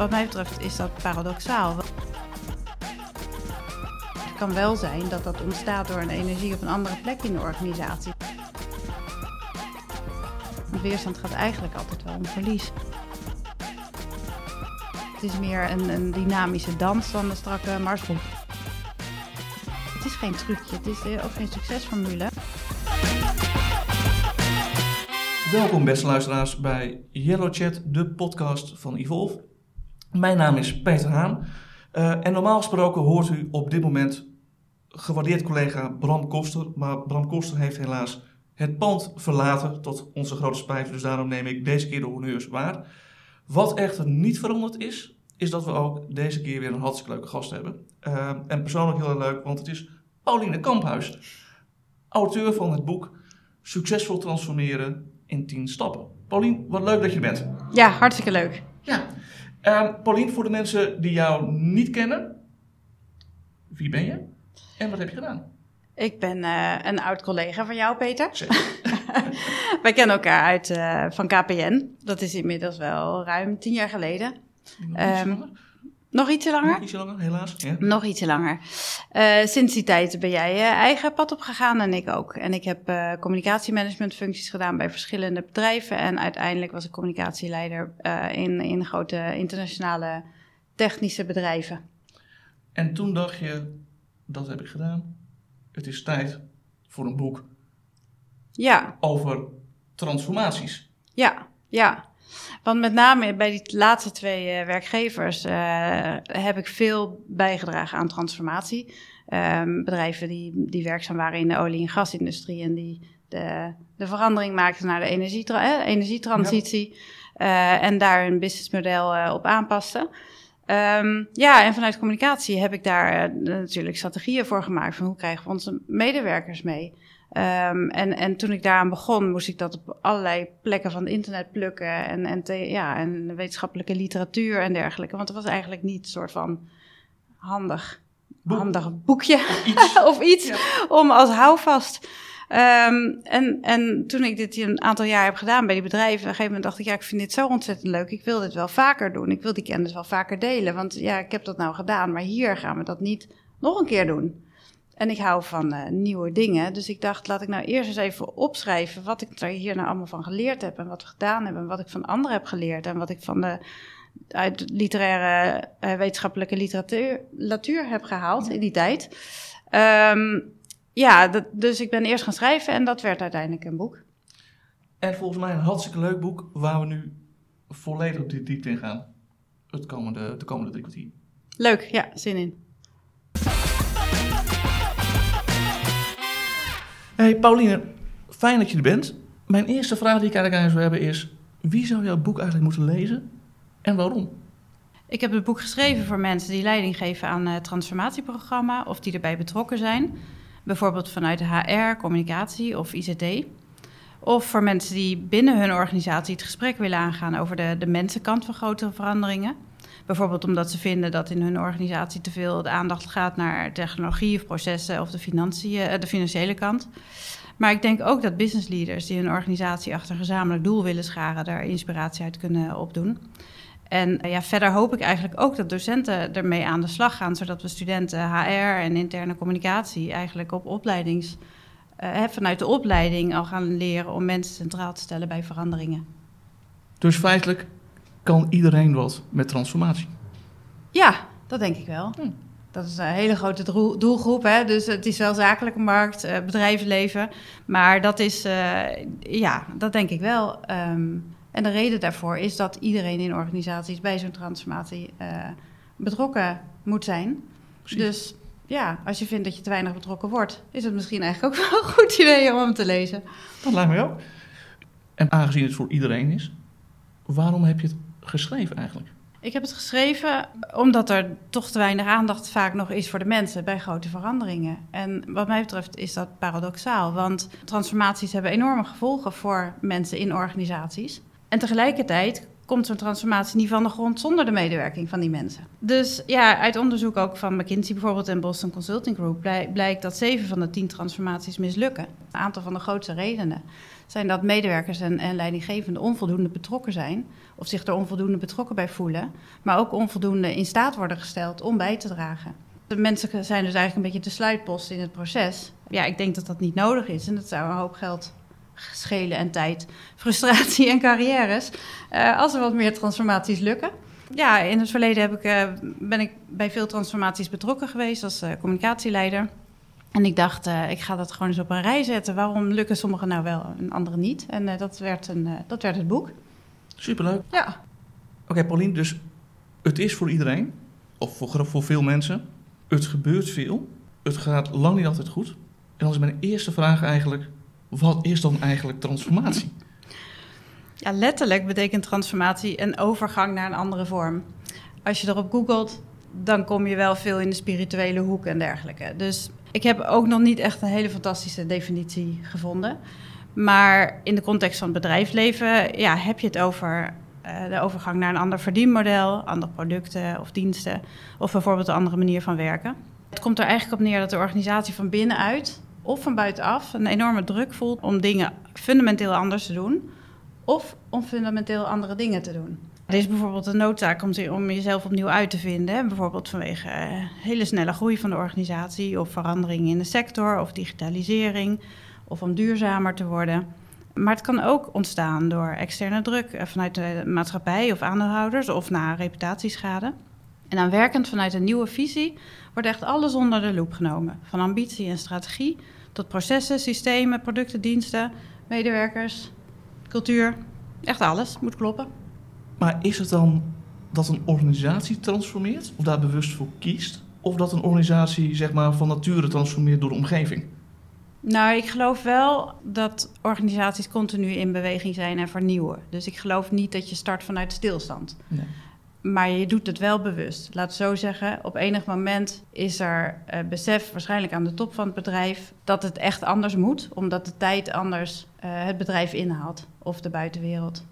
wat mij betreft is dat paradoxaal. Het kan wel zijn dat dat ontstaat door een energie op een andere plek in de organisatie. Want weerstand gaat eigenlijk altijd wel om verlies. Het is meer een, een dynamische dans dan een strakke marsbroek. Het is geen trucje, het is ook geen succesformule. Welkom beste luisteraars bij Yellow Chat, de podcast van Evolve. Mijn naam is Peter Haan uh, en normaal gesproken hoort u op dit moment gewaardeerd collega Bram Koster. Maar Bram Koster heeft helaas het pand verlaten tot onze grote spijt, dus daarom neem ik deze keer de honneurs waar. Wat echter niet veranderd is, is dat we ook deze keer weer een hartstikke leuke gast hebben. Uh, en persoonlijk heel erg leuk, want het is Pauline Kamphuis, auteur van het boek Succesvol transformeren in 10 stappen. Paulien, wat leuk dat je er bent. Ja, hartstikke leuk. Ja. Uh, Paulien, voor de mensen die jou niet kennen, wie ben je en wat heb je gedaan? Ik ben uh, een oud collega van jou, Peter. Wij kennen elkaar uit uh, van KPN. Dat is inmiddels wel ruim tien jaar geleden. Um, nog ietsje langer? Nog ietsje langer, helaas. Ja. Nog ietsje langer. Uh, sinds die tijd ben jij je eigen pad opgegaan en ik ook. En ik heb uh, communicatiemanagementfuncties gedaan bij verschillende bedrijven. En uiteindelijk was ik communicatieleider uh, in, in grote internationale technische bedrijven. En toen dacht je, dat heb ik gedaan. Het is tijd voor een boek. Ja. Over transformaties. Ja, ja. Want met name bij die laatste twee uh, werkgevers uh, heb ik veel bijgedragen aan transformatie. Um, bedrijven die, die werkzaam waren in de olie- en gasindustrie en die de, de verandering maakten naar de energietra eh, energietransitie. Ja. en daar hun businessmodel op aanpasten. Um, ja, en vanuit communicatie heb ik daar natuurlijk strategieën voor gemaakt van hoe krijgen we onze medewerkers mee. Um, en, en toen ik daaraan begon, moest ik dat op allerlei plekken van het internet plukken. En, en, te, ja, en wetenschappelijke literatuur en dergelijke. Want het was eigenlijk niet een soort van handig, Boek. handig boekje Of iets. of iets Ja. om als houvast. Um, en, en toen ik dit een aantal jaar heb gedaan bij die bedrijven, op een gegeven moment dacht ik, ja, ik vind dit zo ontzettend leuk. Ik wil dit wel vaker doen. Ik wil die kennis wel vaker delen. Want ja, ik heb dat nou gedaan, maar hier gaan we dat niet nog een keer doen. En ik hou van uh, nieuwe dingen. Dus ik dacht, laat ik nou eerst eens even opschrijven wat ik er hier nou allemaal van geleerd heb. En wat we gedaan hebben. En wat ik van anderen heb geleerd. En wat ik van de uit literaire uh, wetenschappelijke literatuur, heb gehaald in die tijd. Um, ja, dat, dus ik ben eerst gaan schrijven en dat werd uiteindelijk een boek. En volgens mij een hartstikke leuk boek waar we nu volledig de diepte in gaan. Het komende, de komende drie kwartier. Leuk, ja, zin in. Hey Pauline, fijn dat je er bent. Mijn eerste vraag die ik eigenlijk aan je zou hebben is... wie zou jouw boek eigenlijk moeten lezen en waarom? Ik heb het boek geschreven voor mensen die leiding geven aan het transformatieprogramma... of die erbij betrokken zijn. Bijvoorbeeld vanuit HR, communicatie of ICT. Of voor mensen die binnen hun organisatie het gesprek willen aangaan... over de, de mensenkant van grotere veranderingen. Bijvoorbeeld omdat ze vinden dat in hun organisatie te veel de aandacht gaat naar technologie of processen of de, financiën, de financiële kant. Maar ik denk ook dat business leaders die hun organisatie achter een gezamenlijk doel willen scharen, daar inspiratie uit kunnen opdoen. En ja, verder hoop ik eigenlijk ook dat docenten ermee aan de slag gaan, zodat we studenten HR en interne communicatie eigenlijk op opleidings, uh, vanuit de opleiding al gaan leren om mensen centraal te stellen bij veranderingen. Dus feitelijk kan iedereen wat met transformatie? Ja, dat denk ik wel. Hm. Dat is een hele grote doelgroep. Hè? Dus het is wel zakelijke markt, uh, bedrijfsleven. Maar dat is, uh, ja, dat denk ik wel. Um, en de reden daarvoor is dat iedereen in organisaties bij zo'n transformatie uh, betrokken moet zijn. Precies. Dus ja, als je vindt dat je te weinig betrokken wordt, is het misschien eigenlijk ook wel een goed idee om hem te lezen. Dat lijkt mij ook. En aangezien het voor iedereen is, waarom heb je het geschreven eigenlijk? Ik heb het geschreven omdat er toch te weinig aandacht vaak nog is voor de mensen bij grote veranderingen. En wat mij betreft is dat paradoxaal, want transformaties hebben enorme gevolgen voor mensen in organisaties. En tegelijkertijd komt zo'n transformatie niet van de grond zonder de medewerking van die mensen. Dus ja, uit onderzoek ook van McKinsey bijvoorbeeld en Boston Consulting Group blijkt dat zeven van de tien transformaties mislukken. Een aantal van de grootste redenen zijn dat medewerkers en, en leidinggevenden onvoldoende betrokken zijn of zich er onvoldoende betrokken bij voelen, maar ook onvoldoende in staat worden gesteld om bij te dragen. De mensen zijn dus eigenlijk een beetje de sluitpost in het proces. Ja, ik denk dat dat niet nodig is en dat zou een hoop geld schelen en tijd, frustratie en carrières. Uh, als er wat meer transformaties lukken. Ja, in het verleden heb ik, uh, ben ik bij veel transformaties betrokken geweest als uh, communicatieleider. En ik dacht, ik ga dat gewoon eens op een rij zetten. Waarom lukken sommigen nou wel en anderen niet? En dat, werd een, dat werd het boek. Superleuk. Ja. Oké, okay, Paulien, dus het is voor iedereen, of voor, voor veel mensen. Het gebeurt veel. Het gaat lang niet altijd goed. En dan is mijn eerste vraag eigenlijk: wat is dan eigenlijk transformatie? Ja, letterlijk betekent transformatie een overgang naar een andere vorm. Als je erop googelt, dan kom je wel veel in de spirituele hoek en dergelijke. Dus ik heb ook nog niet echt een hele fantastische definitie gevonden. Maar in de context van het bedrijfsleven ja, heb je het over uh, de overgang naar een ander verdienmodel, andere producten of diensten, of bijvoorbeeld een andere manier van werken. Het komt er eigenlijk op neer dat de organisatie van binnenuit of van buitenaf een enorme druk voelt om dingen fundamenteel anders te doen, of om fundamenteel andere dingen te doen. Er is bijvoorbeeld een noodzaak om, om jezelf opnieuw uit te vinden. Bijvoorbeeld vanwege uh, hele snelle groei van de organisatie, of veranderingen in de sector, of digitalisering, of om duurzamer te worden. Maar het kan ook ontstaan door externe druk eh, vanuit de maatschappij of aandeelhouders of na reputatieschade. En dan werkend vanuit een nieuwe visie wordt echt alles onder de loep genomen. Van ambitie en strategie tot processen, systemen, producten, diensten, medewerkers, cultuur. Echt alles moet kloppen. Maar is het dan dat een organisatie transformeert of daar bewust voor kiest? Of dat een organisatie zeg maar, van nature transformeert door de omgeving? Nou, ik geloof wel dat organisaties continu in beweging zijn en vernieuwen. Dus ik geloof niet dat je start vanuit stilstand. Nee. Maar je doet het wel bewust. Laat zo zeggen, op enig moment is er uh, besef, waarschijnlijk aan de top van het bedrijf, dat het echt anders moet, omdat de tijd anders uh, het bedrijf inhaalt of de buitenwereld.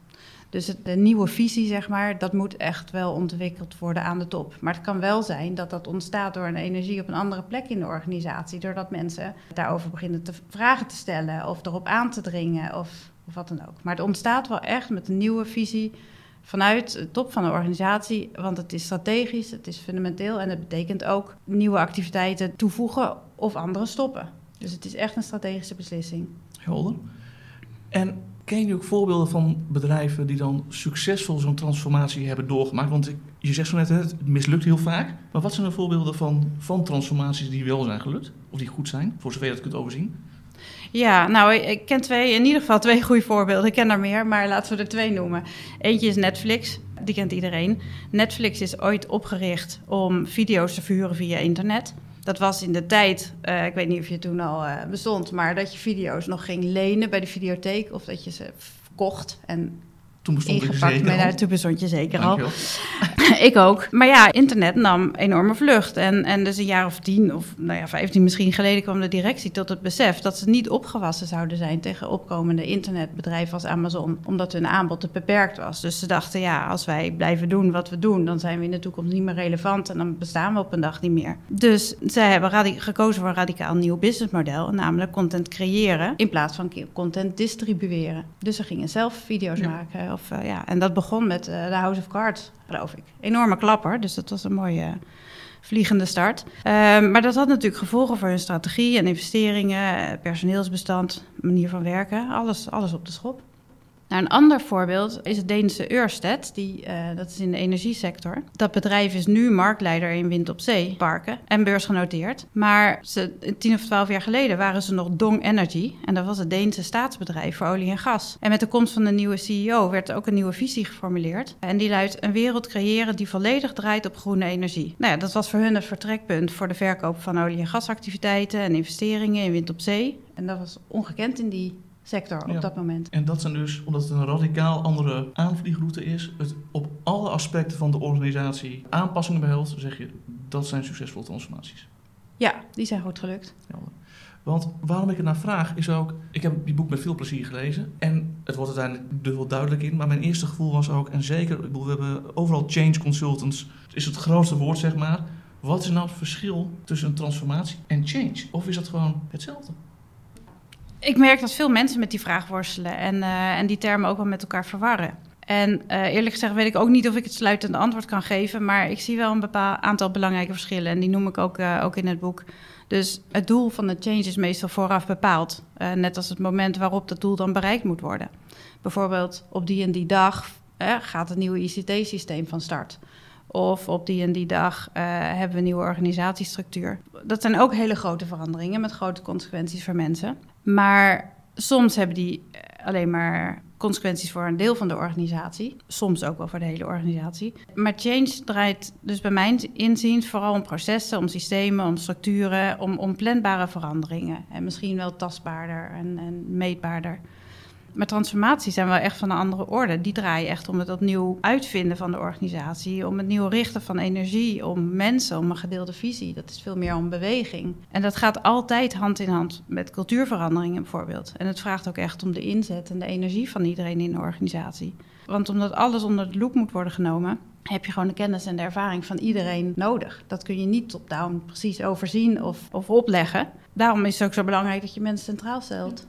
Dus de nieuwe visie, zeg maar, dat moet echt wel ontwikkeld worden aan de top. Maar het kan wel zijn dat dat ontstaat door een energie op een andere plek in de organisatie. Doordat mensen daarover beginnen te vragen te stellen of erop aan te dringen of, of wat dan ook. Maar het ontstaat wel echt met een nieuwe visie vanuit de top van de organisatie. Want het is strategisch, het is fundamenteel en het betekent ook nieuwe activiteiten toevoegen of andere stoppen. Dus het is echt een strategische beslissing. Helder. En Ken je ook voorbeelden van bedrijven die dan succesvol zo'n transformatie hebben doorgemaakt? Want je zegt zo net, het mislukt heel vaak. Maar wat zijn de voorbeelden van, van transformaties die wel zijn gelukt? Of die goed zijn, voor zover je dat kunt overzien? Ja, nou, ik ken twee, in ieder geval twee goede voorbeelden. Ik ken er meer, maar laten we er twee noemen. Eentje is Netflix, die kent iedereen. Netflix is ooit opgericht om video's te verhuren via internet. Dat was in de tijd, uh, ik weet niet of je toen al uh, bestond, maar dat je video's nog ging lenen bij de videotheek of dat je ze kocht en toen bestond je zeker al. Toen bestond je zeker al. ik ook. Maar ja, internet nam enorme vlucht. En, en dus een jaar of tien of nou ja, vijftien misschien geleden kwam de directie tot het besef dat ze niet opgewassen zouden zijn tegen opkomende internetbedrijven als Amazon, omdat hun aanbod te beperkt was. Dus ze dachten, ja, als wij blijven doen wat we doen, dan zijn we in de toekomst niet meer relevant en dan bestaan we op een dag niet meer. Dus zij hebben gekozen voor een radicaal nieuw businessmodel, namelijk content creëren in plaats van content distribueren. Dus ze gingen zelf video's maken of, uh, ja, en dat begon met uh, The House of Cards, geloof ik. Enorme klapper, dus dat was een mooie vliegende start. Uh, maar dat had natuurlijk gevolgen voor hun strategie en investeringen, personeelsbestand, manier van werken, alles, alles op de schop. Nou, een ander voorbeeld is het Deense Ørsted, die, uh, dat is in de energiesector. Dat bedrijf is nu marktleider in wind op zee parken en beursgenoteerd. Maar ze, tien of twaalf jaar geleden waren ze nog Dong Energy en dat was het Deense staatsbedrijf voor olie en gas. En met de komst van de nieuwe CEO werd er ook een nieuwe visie geformuleerd. En die luidt een wereld creëren die volledig draait op groene energie. Nou ja, dat was voor hun het vertrekpunt voor de verkoop van olie- en gasactiviteiten en investeringen in wind op zee. En dat was ongekend in die sector op dat moment. En dat zijn dus, omdat het een radicaal andere aanvliegroute is, het op alle aspecten van de organisatie aanpassingen behelst, zeg je dat zijn succesvolle transformaties. Ja, die zijn goed gelukt. Want waarom ik het naar vraag is ook, ik heb die boek met veel plezier gelezen en het wordt uiteindelijk er wel duidelijk in, maar mijn eerste gevoel was ook, en zeker, ik bedoel, we hebben overal change consultants, is het grootste woord zeg maar. Wat is nou het verschil tussen een transformatie en change? Of is dat gewoon hetzelfde? Ik merk dat veel mensen met die vraag worstelen en, uh, en die termen ook wel met elkaar verwarren. En uh, eerlijk gezegd weet ik ook niet of ik het sluitend antwoord kan geven, maar ik zie wel een bepaald aantal belangrijke verschillen en die noem ik ook, uh, ook in het boek. Dus het doel van de change is meestal vooraf bepaald, net als het moment waarop dat doel dan bereikt moet worden. Bijvoorbeeld op die en die dag gaat het nieuwe ICT-systeem van start. Of op die en die dag hebben we een nieuwe organisatiestructuur. Dat zijn ook hele grote veranderingen met grote consequenties voor mensen. Maar soms hebben die alleen maar consequenties voor een deel van de organisatie. Soms ook wel voor de hele organisatie. Maar change draait dus bij mijn inziens vooral om processen, om systemen, om structuren, om, om planbare veranderingen. En misschien wel tastbaarder en, en meetbaarder. Maar transformaties zijn wel echt van een andere orde. Die draaien echt om het opnieuw uitvinden van de organisatie, om het nieuw richten van energie, om mensen, om een gedeelde visie. Dat is veel meer om beweging. En dat gaat altijd hand in hand met cultuurveranderingen bijvoorbeeld. En het vraagt ook echt om de inzet en de energie van iedereen in de organisatie. Want omdat alles onder de loep moet worden genomen, heb je gewoon de kennis en de ervaring van iedereen nodig. Dat kun je niet top-down precies overzien of, of opleggen. Daarom is het ook zo belangrijk dat je mensen centraal stelt.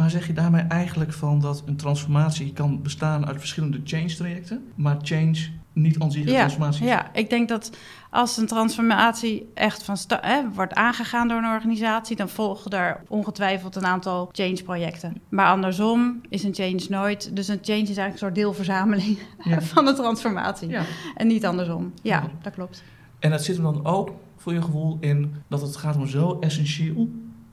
Maar zeg je daarmee eigenlijk van dat een transformatie kan bestaan uit verschillende change-trajecten, maar change niet aan zich een ja, transformatie is? Ja, ik denk dat als een transformatie echt van hè, wordt aangegaan door een organisatie, dan volgen daar ongetwijfeld een aantal change-projecten. Maar andersom is een change nooit. Dus een change is eigenlijk een soort deelverzameling Ja. van de transformatie. Ja. En niet andersom. Ja, Ja. dat klopt. En dat zit hem dan ook voor je gevoel in dat het gaat om zo essentieel.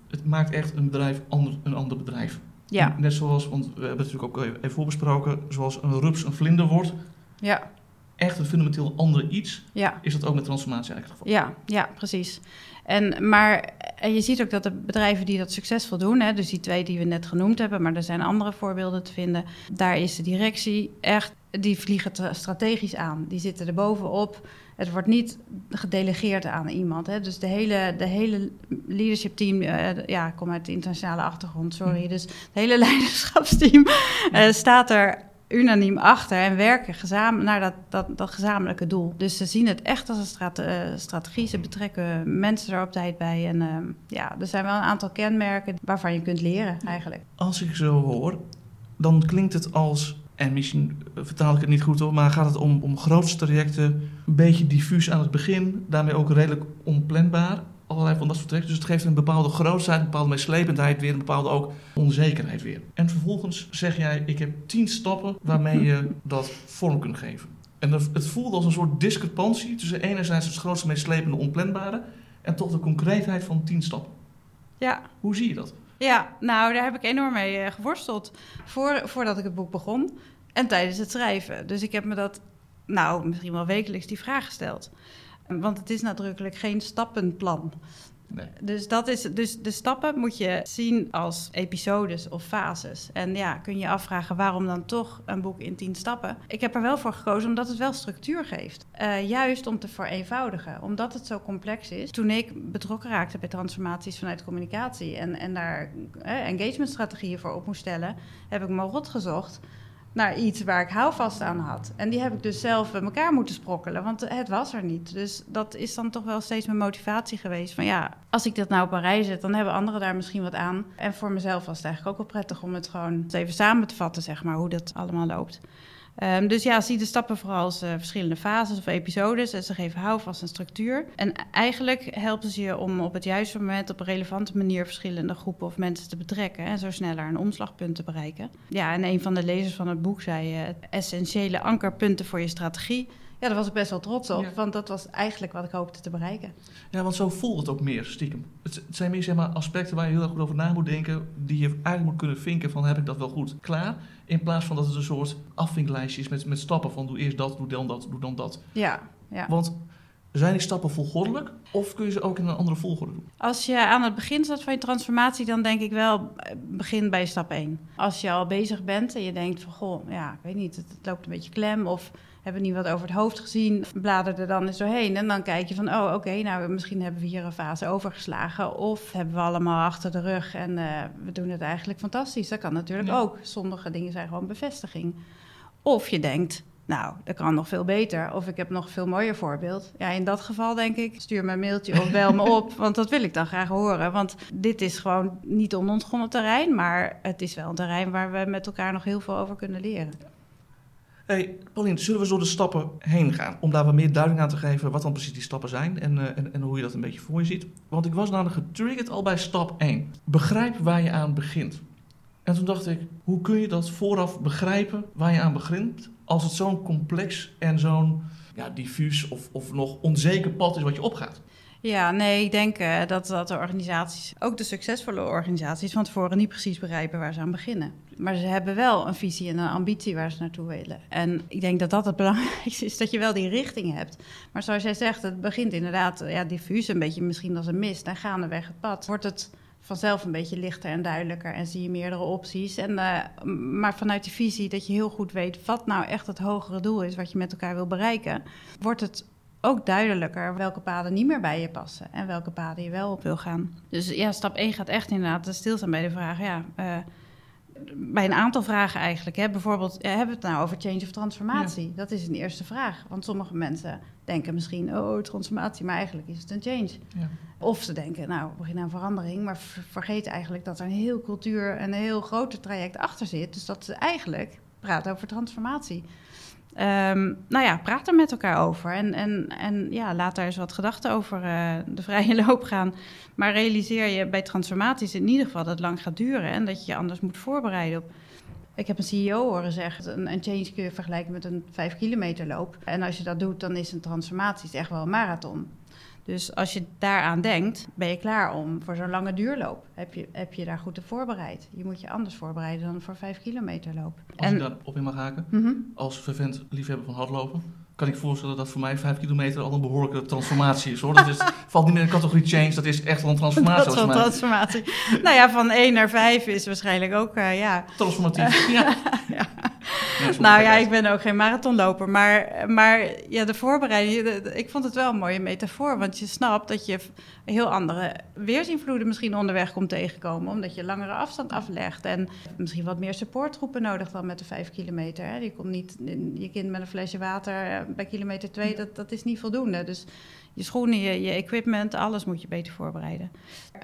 Het maakt echt een bedrijf ander, een ander bedrijf. Ja, Net zoals, want we hebben het natuurlijk ook even voorbesproken, zoals een rups een vlinder wordt. ja, Echt een fundamenteel ander iets. ja. Is dat ook met transformatie eigenlijk het geval? Ja, ja, precies. En, maar en je ziet ook dat de bedrijven die dat succesvol doen, hè, dus die twee die we net genoemd hebben, maar er zijn andere voorbeelden te vinden, daar is de directie echt, die vliegen tra- strategisch aan. Die zitten er bovenop. Het wordt niet gedelegeerd aan iemand. Hè. Dus de hele, de hele leadership team, eh, ja, ik kom uit de internationale achtergrond, sorry. Dus het hele leiderschapsteam eh, staat er unaniem achter en werken gezamenlijk naar dat, dat, dat gezamenlijke doel. Dus ze zien het echt als een strate- eh, strategie. Ze betrekken mensen er op tijd bij. En ehm, ja, er zijn wel een aantal kenmerken waarvan je kunt leren eigenlijk. Als ik zo hoor, dan klinkt het als, en misschien vertaal ik het niet goed hoor, maar gaat het om, om grootste trajecten, een beetje diffuus aan het begin, daarmee ook redelijk onplanbaar. Allerlei van dat soort trajecten. Dus het geeft een bepaalde grootheid, een bepaalde meeslependheid weer, een bepaalde ook onzekerheid weer. En vervolgens zeg jij, ik heb tien stappen waarmee je dat vorm kunt geven. En het voelt als een soort discrepantie tussen enerzijds het grootste meeslepende onplanbare en toch de concreetheid van tien stappen. Ja, Hoe zie je dat? Ja nou daar heb ik enorm mee eh, geworsteld voor, voordat ik het boek begon. En tijdens het schrijven. Dus ik heb me dat, nou misschien wel wekelijks die vraag gesteld. Want het is nadrukkelijk geen stappenplan. Dus, dat is, dus de stappen moet je zien als episodes of fases. En ja, kun je afvragen waarom dan toch een boek in tien stappen. Ik heb er wel voor gekozen omdat het wel structuur geeft. Eh, juist om te vereenvoudigen, omdat het zo complex is. Toen ik betrokken raakte bij transformaties vanuit communicatie en, en daar eh, engagementstrategieën voor op moest stellen, heb ik me rot gezocht naar iets waar ik houvast aan had. En die heb ik dus zelf bij elkaar moeten sprokkelen, want het was er niet. Dus dat is dan toch wel steeds mijn motivatie geweest. Van ja, als ik dat nou op een rij zet, dan hebben anderen daar misschien wat aan. En voor mezelf was het eigenlijk ook wel prettig om het gewoon even samen te vatten, zeg maar, hoe dat allemaal loopt. Ehm, dus ja, zie de stappen vooral als eh, verschillende fases of episodes. En ze geven houvast en structuur. En eigenlijk helpen ze je om op het juiste moment op een relevante manier verschillende groepen of mensen te betrekken. En zo sneller een omslagpunt te bereiken. Ja, en een van de lezers van het boek zei: eh, essentiële ankerpunten voor je strategie. Ja, daar was ik best wel trots op, Ja. want dat was eigenlijk wat ik hoopte te bereiken. Ja, want zo voelt het ook meer, stiekem. Het, het zijn meer zeg maar, aspecten waar je heel erg goed over na moet denken, die je eigenlijk moet kunnen vinken van heb ik dat wel goed klaar, in plaats van dat het een soort afvinklijstje is met, met stappen van doe eerst dat, doe dan dat, doe dan dat. Ja, ja. Want Zijn die stappen volgordelijk of kun je ze ook in een andere volgorde doen? Als je aan het begin staat van je transformatie, dan denk ik wel, eh, begin bij stap 1. Als je al bezig bent en je denkt van, goh, ja, ik weet niet, het, het loopt een beetje klem of hebben niet wat over het hoofd gezien, blader er dan eens doorheen en dan kijk je van, oh oké, nou misschien hebben we hier een fase overgeslagen of hebben we allemaal achter de rug en uh, we doen het eigenlijk fantastisch. Dat kan natuurlijk Ja. ook. Sommige dingen zijn gewoon bevestiging. Of je denkt, nou, dat kan nog veel beter. Of ik heb nog een veel mooier voorbeeld. Ja, in dat geval denk ik, stuur me een mailtje of bel me op. Want dat wil ik dan graag horen. Want dit is gewoon niet onontgonnen terrein. Maar het is wel een terrein waar we met elkaar nog heel veel over kunnen leren. Hey, Paulien, zullen we zo de stappen heen gaan? Om daar wat meer duiding aan te geven wat dan precies die stappen zijn en, eh, en, en hoe je dat een beetje voor je ziet. Want ik was namelijk getriggerd al bij stap 1. Begrijp waar je aan begint. En toen dacht ik, hoe kun je dat vooraf begrijpen waar je aan begint... als het zo'n complex en zo'n ja, diffuus of, of nog onzeker pad is wat je opgaat? Ja, nee, ik denk eh, dat, dat de organisaties, ook de succesvolle organisaties, van tevoren niet precies begrijpen waar ze aan beginnen. Maar ze hebben wel een visie en een ambitie waar ze naartoe willen. En ik denk dat dat het belangrijkste is, dat je wel die richting hebt. Maar zoals jij zegt, het begint inderdaad ja, diffuus, een beetje misschien als een mist. En gaandeweg het pad wordt het vanzelf een beetje lichter en duidelijker en zie je meerdere opties. En, uh, maar vanuit die visie dat je heel goed weet wat nou echt het hogere doel is wat je met elkaar wil bereiken, wordt het ook duidelijker welke paden niet meer bij je passen en welke paden je wel op wil gaan. Dus ja, stap 1 gaat echt inderdaad stilstaan bij de vraag, ja, uh, bij een aantal vragen eigenlijk. Hè. Bijvoorbeeld, ja, hebben we het nou over change of transformatie? Ja. Dat is een eerste vraag. Want sommige mensen denken misschien, oh, transformatie, maar eigenlijk is het een change. Ja. Of ze denken, nou, we beginnen aan verandering, maar vergeten eigenlijk dat er een heel cultuur en een heel grote traject achter zit. Dus dat ze eigenlijk praten over transformatie. Um, nou ja, praat er met elkaar over. En, en, en ja, laat daar eens wat gedachten over uh, de vrije loop gaan. Maar realiseer je bij transformaties in ieder geval dat het lang gaat duren en dat je je anders moet voorbereiden op. Ik heb een CEO horen zeggen, een, change kun je vergelijken met een vijf kilometer loop. En als je dat doet, dan is een transformatie echt wel een marathon. Dus als je daaraan denkt, ben je klaar om voor zo'n lange duurloop. Heb je, heb je daar goed op voorbereid. Je moet je anders voorbereiden dan voor vijf kilometer loop. Als en, ik daarop in mag haken, mm -hmm. als vervent liefhebber van hardlopen, kan ik voorstellen dat voor mij vijf kilometer al een behoorlijke transformatie is. Hoor. Dat is, valt niet meer in de categorie change, dat is echt wel een transformatie. Dat is wel een transformatie. nou ja, van 1 naar 5 is waarschijnlijk ook, uh, ja... Transformatief, ja. ja. Nou ja, ik ben ook geen marathonloper, maar, maar ja, de voorbereiding, ik vond het wel een mooie metafoor, want je snapt dat je heel andere weersinvloeden misschien onderweg komt tegenkomen, omdat je langere afstand aflegt en misschien wat meer supportgroepen nodig dan met de vijf kilometer. Hè. Je komt niet je kind met een flesje water bij kilometer twee, dat, dat is niet voldoende. Dus je schoenen, je, je equipment, alles moet je beter voorbereiden.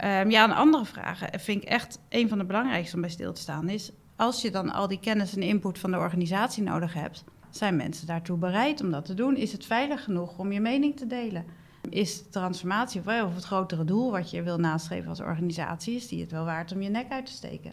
Um, ja, een andere vraag vind ik echt een van de belangrijkste om bij stil te staan is als je dan al die kennis en input van de organisatie nodig hebt, zijn mensen daartoe bereid om dat te doen? Is het veilig genoeg om je mening te delen? Is de transformatie of het grotere doel wat je wil nastreven als organisatie, is die het wel waard om je nek uit te steken?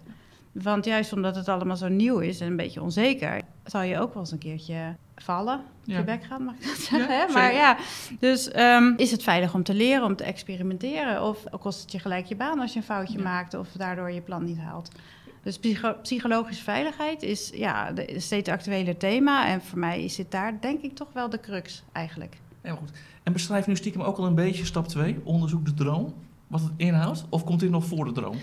Want juist omdat het allemaal zo nieuw is en een beetje onzeker, zal je ook wel eens een keertje vallen. Ja. Je bek gaan, mag ik dat zeggen? Ja, maar ja, dus um, is het veilig om te leren, om te experimenteren? Of kost het je gelijk je baan als je een foutje ja. maakt of daardoor je plan niet haalt? Dus psycho psychologische veiligheid is ja, de, steeds actueler thema. En voor mij zit daar denk ik toch wel de crux eigenlijk. Heel goed. En beschrijf nu stiekem ook al een beetje stap 2, onderzoek de droom. Wat het inhoudt? Of komt dit nog voor de droom?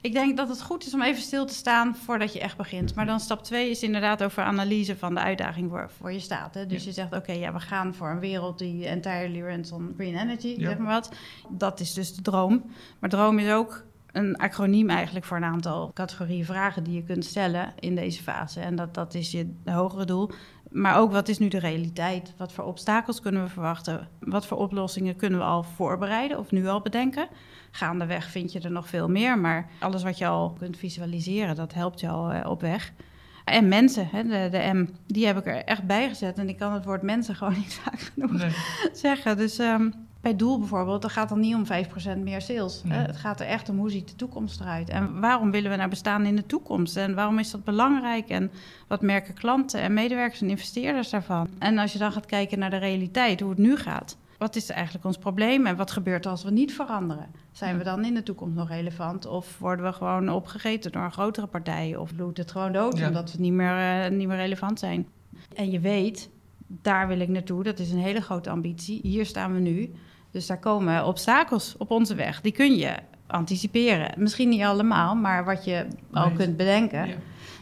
Ik denk dat het goed is om even stil te staan voordat je echt begint. Maar dan stap 2 is inderdaad over analyse van de uitdaging waar voor je staat. Hè? Dus ja. je zegt, oké, okay, ja, we gaan voor een wereld die entirely runs on green energy, ja. zeg maar wat. Dat is dus de droom. Maar droom is ook een acroniem eigenlijk voor een aantal categorieën vragen die je kunt stellen in deze fase. En dat, dat is je hogere doel. Maar ook wat is nu de realiteit? Wat voor obstakels kunnen we verwachten? Wat voor oplossingen kunnen we al voorbereiden of nu al bedenken? Gaandeweg vind je er nog veel meer, maar alles wat je al kunt visualiseren, dat helpt je al uh, op weg. En mensen, hè, de, de M, die heb ik er echt bij gezet. En ik kan het woord mensen gewoon niet vaak genoeg nee. zeggen. Dus um, bij Doel bijvoorbeeld, dat gaat dan niet om 5% meer sales. Nee. Hè? Het gaat er echt om hoe ziet de toekomst eruit. En waarom willen we nou bestaan in de toekomst? En waarom is dat belangrijk? En wat merken klanten en medewerkers en investeerders daarvan? En als je dan gaat kijken naar de realiteit, hoe het nu gaat. Wat is eigenlijk ons probleem en wat gebeurt als we niet veranderen? Zijn we dan in de toekomst nog relevant? Of worden we gewoon opgegeten door een grotere partij? Of bloedt het gewoon dood Ja. omdat we niet meer, eh, niet meer relevant zijn? En je weet, daar wil ik naartoe. Dat is een hele grote ambitie. Hier staan we nu. Dus daar komen obstakels op onze weg. Die kun je anticiperen. Misschien niet allemaal, maar wat je al kunt bedenken. Ja.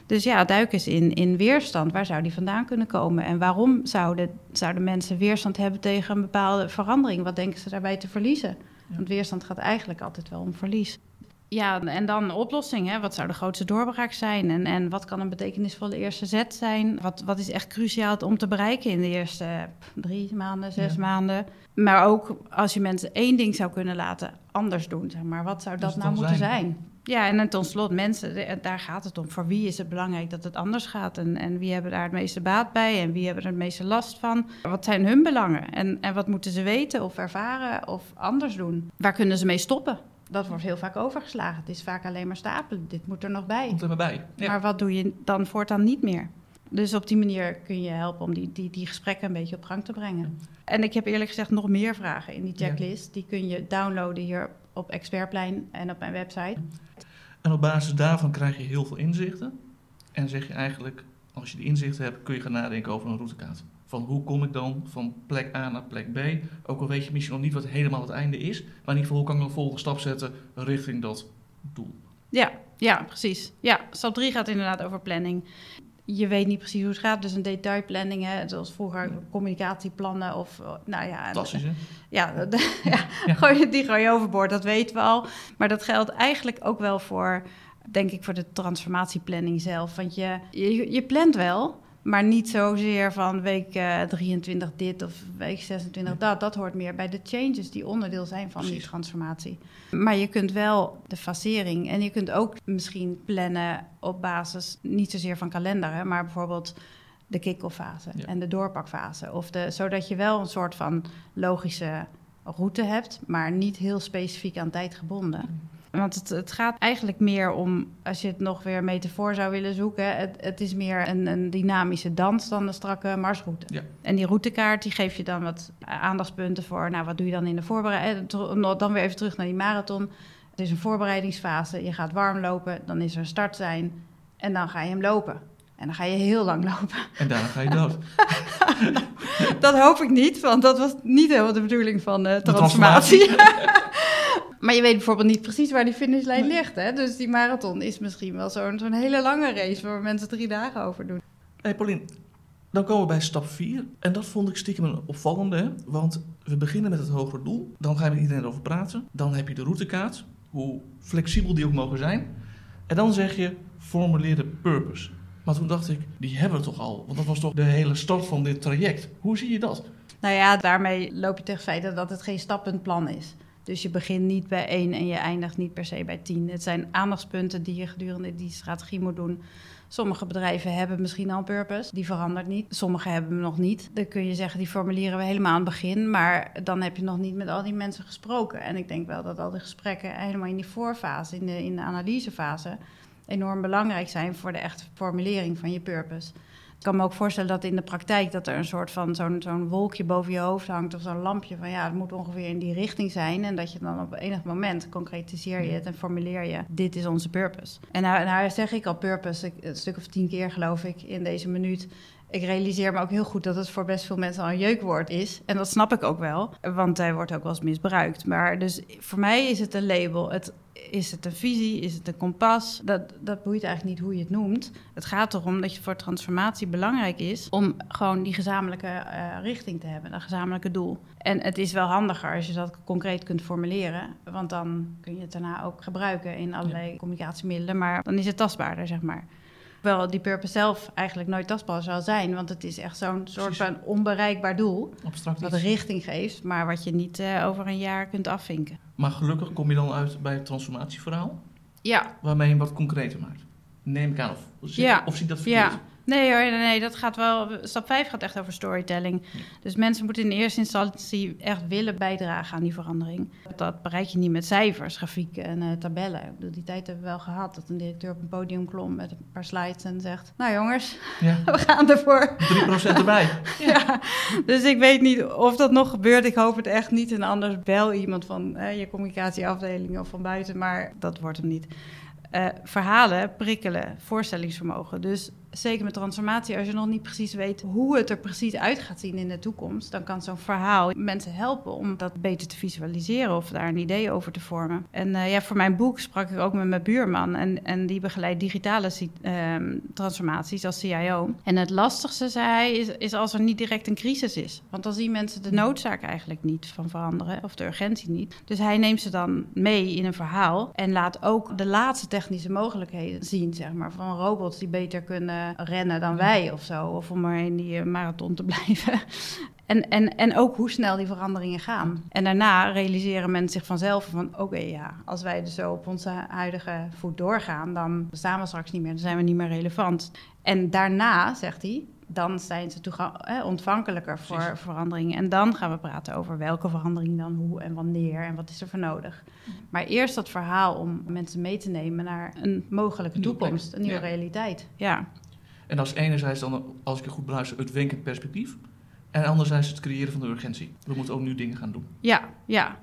Dus ja, duik eens in, in weerstand. Waar zou die vandaan kunnen komen? En waarom zouden, zouden mensen weerstand hebben tegen een bepaalde verandering? Wat denken ze daarbij te verliezen? Ja. Want weerstand gaat eigenlijk altijd wel om verlies. Ja, en dan een oplossing. Hè? Wat zou de grootste doorbraak zijn? En, en wat kan een betekenisvolle eerste zet zijn? Wat, wat is echt cruciaal om te bereiken in de eerste drie maanden, zes Ja. maanden? Maar ook als je mensen één ding zou kunnen laten anders doen, zeg maar. Wat zou dat nou moeten zijn? zijn? Ja, en dan tot slot mensen, daar gaat het om. Voor wie is het belangrijk dat het anders gaat? En, en wie hebben daar het meeste baat bij? En wie hebben er het meeste last van? Wat zijn hun belangen? En, en wat moeten ze weten of ervaren of anders doen? Waar kunnen ze mee stoppen? Dat wordt heel vaak overgeslagen. Het is vaak alleen maar stapelen. Dit moet er nog bij. Komt er maar bij. Ja. Maar wat doe je dan voortaan niet meer? Dus op die manier kun je helpen om die, die, die gesprekken een beetje op gang te brengen. En ik heb eerlijk gezegd nog meer vragen in die Ja. checklist. Die kun je downloaden hier op Expertplein en op mijn website. En op basis daarvan krijg je heel veel inzichten. En zeg je eigenlijk, als je die inzichten hebt, kun je gaan nadenken over een routekaart. Van hoe kom ik dan van plek A naar plek B? Ook al weet je misschien nog niet wat helemaal het einde is. Maar in ieder geval, hoe kan ik een volgende stap zetten richting dat doel? Ja, ja, precies. Ja, stap 3 gaat inderdaad over planning. Je weet niet precies hoe het gaat, dus een detailplanning, hè, zoals vroeger communicatieplannen of, eh, nou ja, Fantastisch, hè? Ja, de- ja, Ja. Gooi, die gooi je overboord, dat weten we al. Maar dat geldt eigenlijk ook wel voor, denk ik, voor de transformatieplanning zelf. Want je, je, je plant wel, maar niet zozeer van week eh, 23 dit of week 26 dat. Dat hoort meer bij de changes die onderdeel zijn van die transformatie. Maar je kunt wel de fasering en je kunt ook misschien plannen op basis niet zozeer van kalenderen, maar bijvoorbeeld de kick-off fase Ja. en de doorpakfase. Of de, zodat je wel een soort van logische route hebt, maar niet heel specifiek aan tijd gebonden. Want het, het gaat eigenlijk meer om, als je het nog weer metafoor zou willen zoeken, het, het is meer een, een dynamische dans dan een strakke marsroute. Ja. En die routekaart die geeft je dan wat aandachtspunten voor, nou wat doe je dan in de voorbereiding? Dan weer even terug naar die marathon. Het is een voorbereidingsfase, je gaat warm lopen, dan is er een startsein en dan ga je hem lopen. En dan ga je heel lang lopen. En daarna ga je dood. Dat hoop ik niet, want dat was niet helemaal de bedoeling van de De transformatie. maar je weet bijvoorbeeld niet precies waar die finishlijn Nee. ligt. Hè? Dus die marathon is misschien wel zo'n zo'n hele lange race waar mensen drie dagen over doen. Hé Paulien, dan komen we bij stap 4. En dat vond ik stiekem een opvallende. Want we beginnen met het hogere doel. Dan gaan we met iedereen over praten. Dan heb je de routekaart. Hoe flexibel die ook mogen zijn. En dan zeg je, formuleer de purpose. Maar toen dacht ik, die hebben we toch al? Want dat was toch de hele start van dit traject. Hoe zie je dat? Nou ja, daarmee loop je tegen het feit dat het geen stappend plan is. Dus je begint niet bij één en je eindigt niet per se bij tien. Het zijn aandachtspunten die je gedurende die strategie moet doen. Sommige bedrijven hebben misschien al purpose, die verandert niet. Sommige hebben hem nog niet. Dan kun je zeggen, die formuleren we helemaal aan het begin. Maar dan heb je nog niet met al die mensen gesproken. En ik denk wel dat al die gesprekken helemaal in die voorfase, in de, in de analysefase, enorm belangrijk zijn voor de echte formulering van je purpose. Ik kan me ook voorstellen dat in de praktijk dat er een soort van zo'n zo'n wolkje boven je hoofd hangt of zo'n lampje van ja, het moet ongeveer in die richting zijn. En dat je dan op enig moment concretiseer je het en formuleer je, dit is onze purpose. En nou zeg ik al purpose, een stuk of tien keer geloof ik in deze minuut. Ik realiseer me ook heel goed dat het voor best veel mensen al een jeukwoord is. En dat snap ik ook wel, want hij wordt ook wel eens misbruikt. Maar dus voor mij is het een label. Het, is het een visie? Is het een kompas? Dat, dat boeit eigenlijk niet hoe je het noemt. Het gaat erom dat je voor transformatie belangrijk is om gewoon die gezamenlijke eh, richting te hebben, een gezamenlijke doel. En het is wel handiger als je dat concreet kunt formuleren, want dan kun je het daarna ook gebruiken in allerlei communicatiemiddelen, maar dan is het tastbaarder, zeg maar. Wel die purpose zelf eigenlijk nooit tastbaar zal zijn, want het is echt zo'n soort van onbereikbaar doel. Abstract Wat iets. richting geeft, maar wat je niet eh, over een jaar kunt afvinken. Maar gelukkig kom je dan uit bij het transformatieverhaal. Ja, Waarmee je hem wat concreter maakt. Neem ik aan. Of, zie- Ja. of zie ik dat verkeerd? Ja. Nee hoor, nee, dat gaat wel. Stap 5 gaat echt over storytelling. Ja. Dus mensen moeten in eerste instantie echt willen bijdragen aan die verandering. Dat bereik je niet met cijfers, grafieken en eh, tabellen. Ik bedoel, die tijd hebben we wel gehad dat een directeur op een podium klom met een paar slides en zegt: Nou jongens, Ja. we gaan ervoor. 3% erbij. Ja. Dus ik weet niet of dat nog gebeurt. Ik hoop het echt niet. En anders bel iemand van eh, je communicatieafdeling of van buiten, maar dat wordt hem niet. Eh, verhalen prikkelen voorstellingsvermogen. Dus zeker met transformatie, als je nog niet precies weet hoe het er precies uit gaat zien in de toekomst, dan kan zo'n verhaal mensen helpen om dat beter te visualiseren of daar een idee over te vormen. En uh, ja, voor mijn boek sprak ik ook met mijn buurman en, en die begeleidt digitale uh, transformaties als CIO. En het lastigste, zei hij, is, is als er niet direct een crisis is. Want dan zien mensen de noodzaak eigenlijk niet van veranderen of de urgentie niet. Dus hij neemt ze dan mee in een verhaal en laat ook de laatste technische mogelijkheden zien, zeg maar, van robots die beter kunnen rennen dan wij of zo. Of om maar in die marathon te blijven. En, en, en ook hoe snel die veranderingen gaan. En daarna realiseren mensen zich vanzelf van... oké, ja, als wij dus zo op onze huidige voet doorgaan... dan bestaan we straks niet meer, dan zijn we niet meer relevant. En daarna, zegt hij, dan zijn ze eh, ontvankelijker voor Precies. veranderingen. En dan gaan we praten over welke verandering dan, hoe en wanneer en wat is er voor nodig. Maar eerst dat verhaal om mensen mee te nemen naar een mogelijke toekomst, een nieuwe realiteit. Ja. En als enerzijds dan, als ik het goed beluister, het wenkend perspectief. En anderzijds het creëren van de urgentie. We moeten ook nu dingen gaan doen. Ja, ja.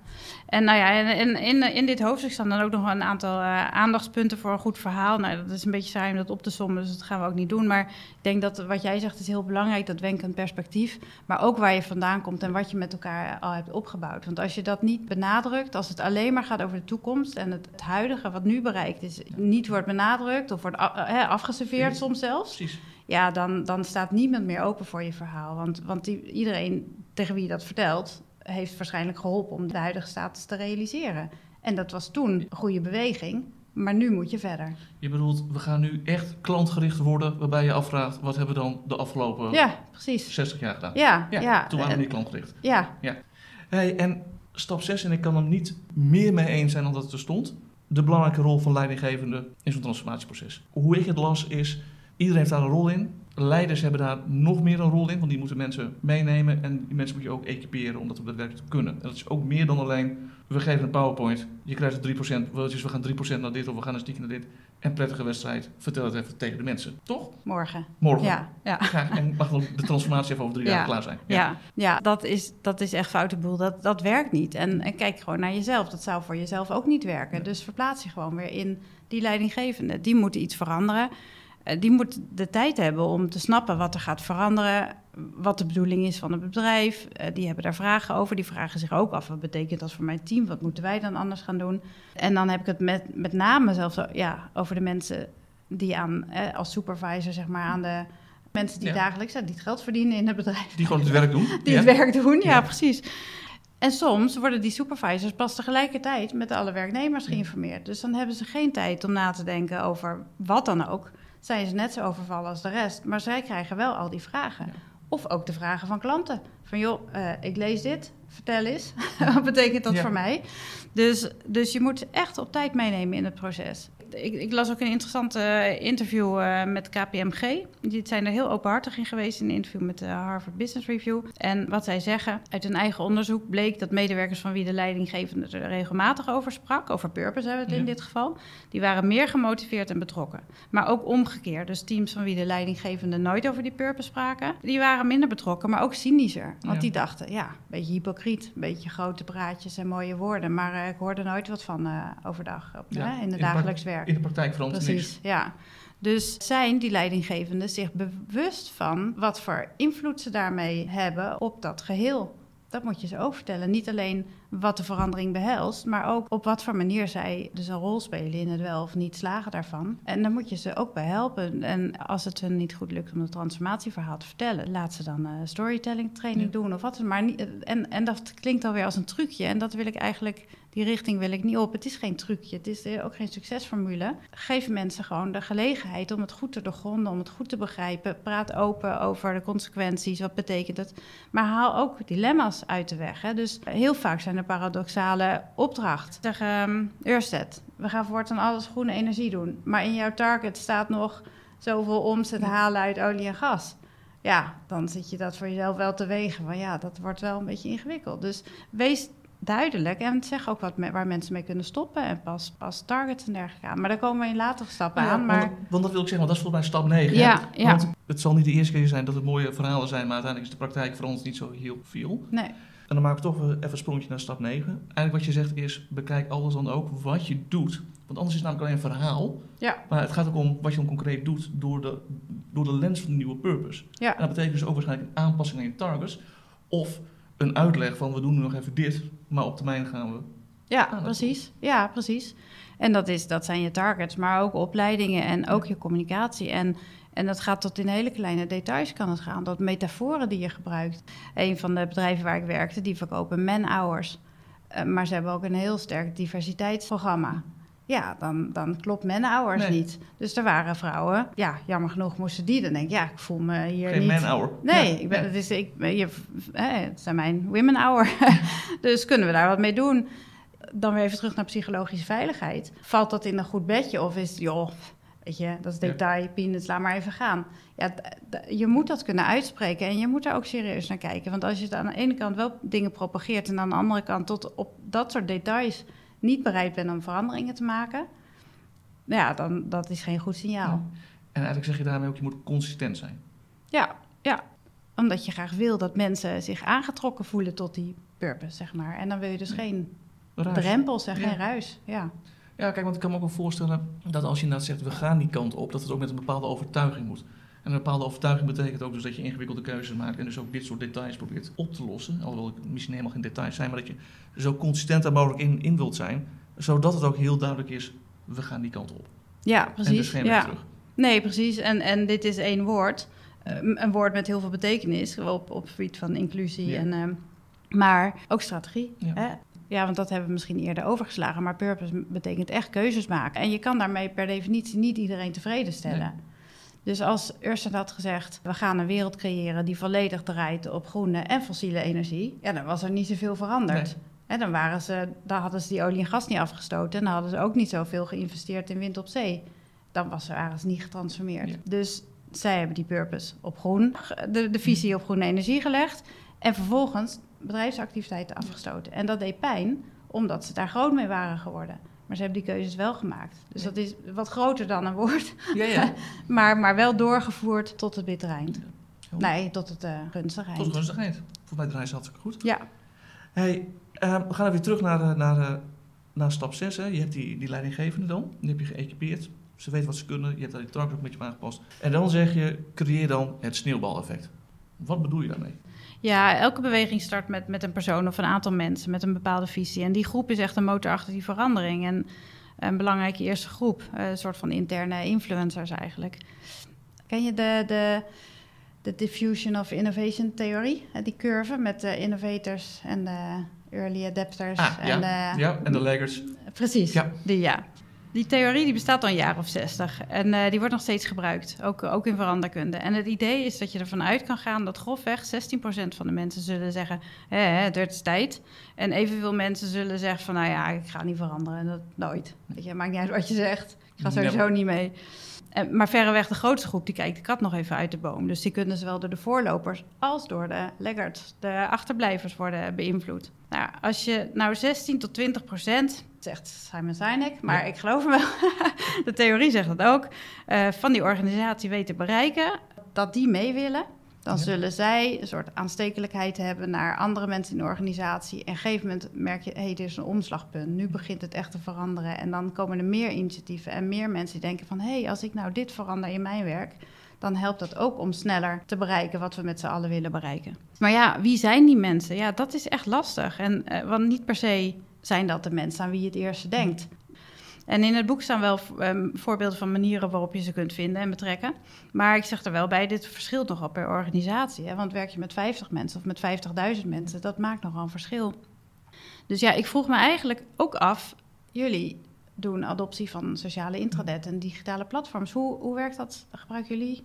En nou ja, in, in, in dit hoofdstuk staan dan ook nog een aantal uh, aandachtspunten voor een goed verhaal. Nou, dat is een beetje saai om dat op te sommen, dus dat gaan we ook niet doen. Maar ik denk dat wat jij zegt is heel belangrijk, dat wenkend perspectief. Maar ook waar je vandaan komt en wat je met elkaar al hebt opgebouwd. Want als je dat niet benadrukt, als het alleen maar gaat over de toekomst en het, het huidige, wat nu bereikt is, niet wordt benadrukt of wordt uh, afgeserveerd soms zelfs. Precies ja, dan, dan staat niemand meer open voor je verhaal. Want, want die, iedereen tegen wie je dat vertelt, heeft waarschijnlijk geholpen om de huidige status te realiseren. En dat was toen een goede beweging. Maar nu moet je verder. Je bedoelt, we gaan nu echt klantgericht worden, waarbij je afvraagt, wat hebben we dan de afgelopen ja, precies. 60 jaar gedaan? Ja, ja. ja. Toen waren we niet klantgericht. Ja. ja. Hey, en stap 6, en ik kan er niet meer mee eens zijn dan dat het er stond, de belangrijke rol van leidinggevende in zo'n transformatieproces. Hoe ik het las is, Iedereen heeft daar een rol in. Leiders hebben daar nog meer een rol in, want die moeten mensen meenemen en die mensen moet je ook equiperen om dat op het werk te kunnen. En dat is ook meer dan alleen, we geven een PowerPoint, je krijgt 3%, dus we gaan 3% naar dit of we gaan een stiekem naar dit. En prettige wedstrijd, vertel het even tegen de mensen, toch? Morgen. Morgen. Ja. ja. en mag dan de transformatie even over drie jaar klaar zijn. Ja, ja, ja. dat, is, dat is echt foute boel. Dat, dat werkt niet. En, en kijk gewoon naar jezelf. Dat zou voor jezelf ook niet werken. Dus verplaats je gewoon weer in die leidinggevende. Die moeten iets veranderen. Eh, die moet de tijd hebben om te snappen wat er gaat veranderen, wat de bedoeling is van het bedrijf. Uh, die hebben daar vragen over. Die vragen zich ook af, wat betekent dat voor mijn team? Wat moeten wij dan anders gaan doen? En dan heb ik het met, met name zelfs ja, over de mensen die aan, eh, als supervisor, zeg maar, aan de mensen die dagelijks die het geld verdienen in het bedrijf. Die gewoon het werk doen. Die het werk doen, ja, precies. En soms worden die supervisors pas tegelijkertijd met alle werknemers geïnformeerd. Dus dan hebben ze geen tijd om na te denken over wat dan ook zijn ze net zo overvallen als de rest. Maar zij krijgen wel al die vragen. Of ook de vragen van klanten. Van joh, uh, ik lees dit, vertel eens. Wat betekent dat voor mij? Dus, dus je moet echt op tijd meenemen in het proces ik, ik, las ook een interessant uh, interview uh, met KPMG. Die zijn er heel openhartig in geweest in een interview met de Harvard Business Review. En wat zij zeggen, uit hun eigen onderzoek bleek dat medewerkers van wie de leidinggevende er regelmatig over sprak, over purpose hebben we het in dit geval, die waren meer gemotiveerd en betrokken. Maar ook omgekeerd, dus teams van wie de leidinggevende nooit over die purpose spraken, die waren minder betrokken, maar ook cynischer. Want die dachten, ja, een beetje hypocriet, een beetje grote praatjes en mooie woorden, maar ik hoorde nooit wat van overdag op, in het dagelijks werk in de praktijk verandert Precies, ja. Dus zijn die leidinggevenden zich bewust van wat voor invloed ze daarmee hebben op dat geheel? Dat moet je ze ook vertellen. Niet alleen wat de verandering behelst, maar ook op wat voor manier zij dus een rol spelen in het wel of niet slagen daarvan. En daar moet je ze ook bij helpen. En als het hun niet goed lukt om het transformatieverhaal te vertellen, laat ze dan een storytelling training doen of wat. Maar niet, en, en dat klinkt alweer als een trucje. En dat wil ik eigenlijk die richting wil ik niet op. Het is geen trucje, het is ook geen succesformule. Geef mensen gewoon de gelegenheid om het goed te doorgronden, om het goed te begrijpen. Praat open over de consequenties, wat betekent het. Maar haal ook dilemma's uit de weg. Hè. Dus heel vaak zijn er paradoxale opdrachten. Zeg, um, Ørsted, we gaan voortaan alles groene energie doen. Maar in jouw target staat nog zoveel omzet halen uit olie en gas ja, dan zit je dat voor jezelf wel te wegen. Van ja, dat wordt wel een beetje ingewikkeld. Dus wees duidelijk. En zeg ook wat waar mensen mee kunnen stoppen. En pas, pas targets en dergelijke aan. Maar daar komen we in latere stappen aan. Maar... Want, want, dat wil ik zeggen, want dat is volgens mij stap 9. Ja, ja. Want het zal niet de eerste keer zijn dat het mooie verhalen zijn. Maar uiteindelijk is de praktijk voor ons niet zo heel veel. Nee. En dan maak ik toch even een sprongetje naar stap 9. Eigenlijk wat je zegt is, bekijk alles dan ook wat je doet. Want anders is het namelijk alleen een verhaal. Ja. Maar het gaat ook om wat je dan concreet doet door de, door de lens van de nieuwe purpose. Ja. En dat betekent dus ook waarschijnlijk een aanpassing aan je targets. Of een uitleg van we doen nu nog even dit, maar op termijn gaan we. Ja, precies. Ja, precies. En dat, is, dat zijn je targets, maar ook opleidingen en ook je communicatie. En, en dat gaat tot in hele kleine details kan het gaan. Dat metaforen die je gebruikt. Een van de bedrijven waar ik werkte, die verkopen man-hours. Eh, maar ze hebben ook een heel sterk diversiteitsprogramma. Ja, dan, dan klopt man-hours Nee. niet. Dus er waren vrouwen, ja, jammer genoeg moesten die dan denken... ja, ik voel me hier Geen niet... man-hour. Nee, Ja, ik ben, ja. het, is, ik, je, het zijn mijn women hour. dus kunnen we daar wat mee doen? Dan weer even terug naar psychologische veiligheid. Valt dat in een goed bedje of is het, joh, weet je, dat is Ja. detail, peanuts, laat maar even gaan. Ja, je moet dat kunnen uitspreken en je moet daar ook serieus naar kijken. Want als je het aan de ene kant wel dingen propageert en aan de andere kant tot op dat soort details niet bereid bent om veranderingen te maken, ja, dan dat is geen goed signaal. Ja. En eigenlijk zeg je daarmee ook, je moet consistent zijn. Ja, ja. Omdat je graag wil dat mensen zich aangetrokken voelen tot die purpose, zeg maar. En dan wil je dus geen drempels en Ja. geen ruis. Ja. Ja, kijk, want ik kan me ook wel voorstellen dat als je inderdaad zegt, we gaan die kant op, dat het ook met een bepaalde overtuiging moet. En een bepaalde overtuiging betekent ook dus dat je ingewikkelde keuzes maakt en dus ook dit soort details probeert op te lossen. Alhoewel het misschien helemaal geen details zijn, maar dat je zo consistent mogelijk in, in wilt zijn, zodat het ook heel duidelijk is, we gaan die kant op. ja, En precies. dus geen ja. terug. Nee, precies. En, en dit is één woord. Eh, een woord met heel veel betekenis op, op het gebied van inclusie. Ja. En, ehm, maar ook strategie. Ja. Hè? Ja, want dat hebben we misschien eerder overgeslagen. Maar purpose betekent echt keuzes maken. En je kan daarmee per definitie niet iedereen tevreden stellen. Nee. Dus als Ursula had gezegd, we gaan een wereld creëren die volledig draait op groene en fossiele energie, ja, dan was er niet zoveel veranderd. Nee. Hè, dan waren ze, dan hadden ze die olie en gas niet afgestoten en dan hadden ze ook niet zoveel geïnvesteerd in wind op zee. Dan was ze ergens niet getransformeerd. Ja. Dus zij hebben die purpose op groen, de visie op groene energie gelegd en vervolgens bedrijfsactiviteiten afgestoten. En dat deed pijn, omdat ze daar groot mee waren geworden. Maar ze hebben die keuzes wel gemaakt. Dus Ja. dat is wat groter dan een woord. Ja, ja. Maar, maar wel doorgevoerd tot het bittere eind. Nee, tot het eh gunstige eind. Tot gunstigheid. Volgens mij draaien ze hartstikke goed. Ja, Hey, eh, we gaan even terug naar, eh, naar, eh, naar stap 6. Hè. Je hebt die, die leidinggevende dan, die heb je geëquipeerd. Ze weten wat ze kunnen, je hebt daar die target ook met je aangepast. En dan zeg je, creëer dan het sneeuwbaleffect. Wat bedoel je daarmee? ja elke beweging start met, met een persoon of een aantal mensen met een bepaalde visie. En die groep is echt een motor achter die verandering. En een belangrijke eerste groep, eh, een soort van interne influencers eigenlijk. Ken je de, de, de diffusion of innovation theorie? Eh, Die curve met de innovators en de early adapters. Ah, en ja. de, Ja, en de laggards. Precies, Ja. die ja. Die theorie die bestaat al een jaar of zestig en eh, die wordt nog steeds gebruikt, ook, ook in veranderkunde. En het idee is dat je ervan uit kan gaan dat grofweg 16% van de mensen zullen zeggen, hè, hè, het wordt tijd. En evenveel mensen zullen zeggen van, nou ja, ik ga niet veranderen, dat nooit. Weet je, maakt niet uit wat je zegt, ik ga sowieso niet mee. En, maar verreweg de grootste groep, die kijkt de kat nog even uit de boom. Dus die kunnen zowel door de voorlopers als door de laggards, de achterblijvers, worden beïnvloed. Nou, als je nou 16 tot 20 procent, zegt Simon Sinek, maar Ja. ik geloof hem wel, de theorie zegt dat ook, eh, van die organisatie weet te bereiken, dat die mee willen, dan Ja. zullen zij een soort aanstekelijkheid hebben naar andere mensen in de organisatie. En op een gegeven moment merk je, hé, hey, dit is een omslagpunt. Nu begint het echt te veranderen. En dan komen er meer initiatieven en meer mensen die denken van... hé, hey, als ik nou dit verander in mijn werk... dan helpt dat ook om sneller te bereiken wat we met z'n allen willen bereiken. Maar ja, wie zijn die mensen? Ja, dat is echt lastig. En, eh, want niet per se zijn dat de mensen aan wie je het eerste denkt. En in het boek staan wel ehm, voorbeelden van manieren waarop je ze kunt vinden en betrekken. Maar ik zeg er wel bij, dit verschilt nogal per organisatie. Hè? Want werk je met 50 mensen of met 50.000 mensen, dat maakt nogal een verschil. Dus ja, ik vroeg me eigenlijk ook af, jullie doen adoptie van sociale intranet en digitale platforms. Hoe, hoe werkt dat? Gebruiken jullie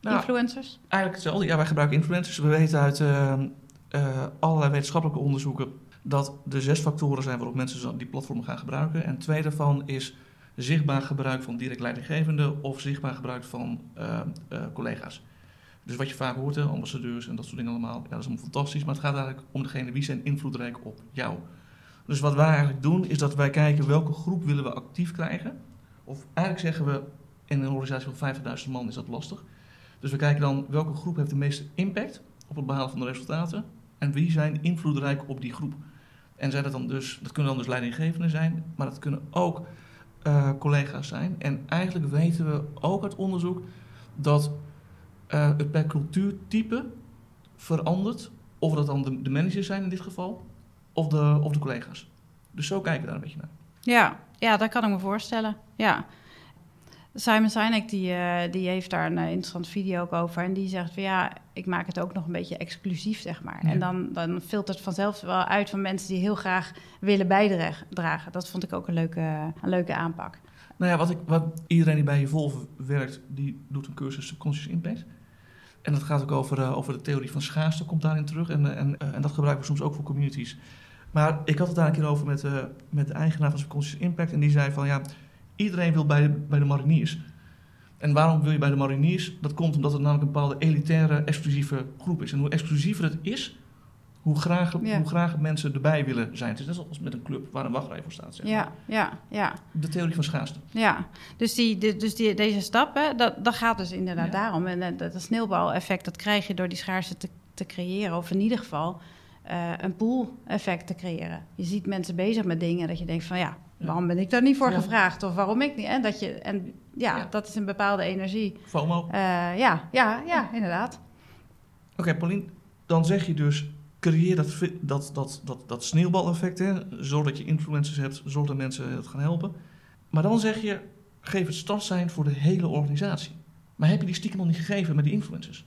Nou, influencers? Eigenlijk hetzelfde. Ja, wij gebruiken influencers. We weten uit eh, eh, allerlei wetenschappelijke onderzoeken dat er zes factoren zijn waarop mensen die platformen gaan gebruiken. En twee daarvan is zichtbaar gebruik van direct leidinggevende of zichtbaar gebruik van eh, eh, collega's. Dus wat je vaak hoort, hè, ambassadeurs en dat soort dingen allemaal, ja, dat is allemaal fantastisch. Maar het gaat eigenlijk om degene wie zijn invloedrijk op jou. Dus wat wij eigenlijk doen, is dat wij kijken welke groep willen we actief krijgen. Of eigenlijk zeggen we, in een organisatie van 50.000 man is dat lastig. Dus we kijken dan welke groep heeft de meeste impact op het behalen van de resultaten. En wie zijn invloedrijk op die groep. En zijn dat dan dus, dat kunnen dan dus leidinggevenden zijn, maar dat kunnen ook eh, collega's zijn. En eigenlijk weten we ook uit onderzoek dat eh, het per cultuurtype verandert. Of dat dan de, de managers zijn in dit geval, of de, of de collega's. Dus zo kijken we daar een beetje naar. Ja, ja, dat kan ik me voorstellen. Ja. Simon Sinek die, eh, die heeft daar een uh, interessante video ook over. En die zegt van ja, ik maak het ook nog een beetje exclusief, zeg maar. Ja. En dan, dan filtert het vanzelf wel uit van mensen die heel graag willen bijdragen. Dat vond ik ook een leuke, een leuke aanpak. Nou ja, wat, ik, wat iedereen die bij Evolve werkt, die doet een cursus Subconscious Impact. En dat gaat ook over, uh, over de theorie van schaarste, komt daarin terug. En, en, en dat gebruiken we soms ook voor communities. Maar ik had het daar een keer over met, met de eigenaar van Subconscious Impact. En die zei van ja, iedereen wil bij de, bij de mariniers. En waarom wil je bij de mariniers? Dat komt omdat het namelijk een bepaalde elitaire, exclusieve groep is. En hoe exclusiever het is, hoe graag, Ja. hoe graag mensen erbij willen zijn. Het is net zoals met een club waar een wachtrij voor staat. Zeg maar. Ja, ja, ja. De theorie van schaarste. Ja, dus, die, de- dus die, deze stap, hè, dat, dat gaat dus inderdaad Ja. daarom. En eh, dat, dat sneeuwbaleffect, dat krijg je door die schaarste te, te creëren. Of in ieder geval eh, een pool-effect te creëren. Je ziet mensen bezig met dingen dat je denkt van... ja, waarom ben ik daar niet voor Ja. gevraagd? Of waarom ik niet? En, dat je, en ja, Ja. dat is een bepaalde energie. FOMO. Eh, ja, ja, ja, inderdaad. Oké, Paulien, dan zeg je dus, creëer dat, dat, dat, dat, dat sneeuwbaleffect, hè, zodat je influencers hebt, zorg dat mensen het gaan helpen. Maar dan zeg je, geef het startsein voor de hele organisatie. Maar heb je die stiekem al niet gegeven met die influencers?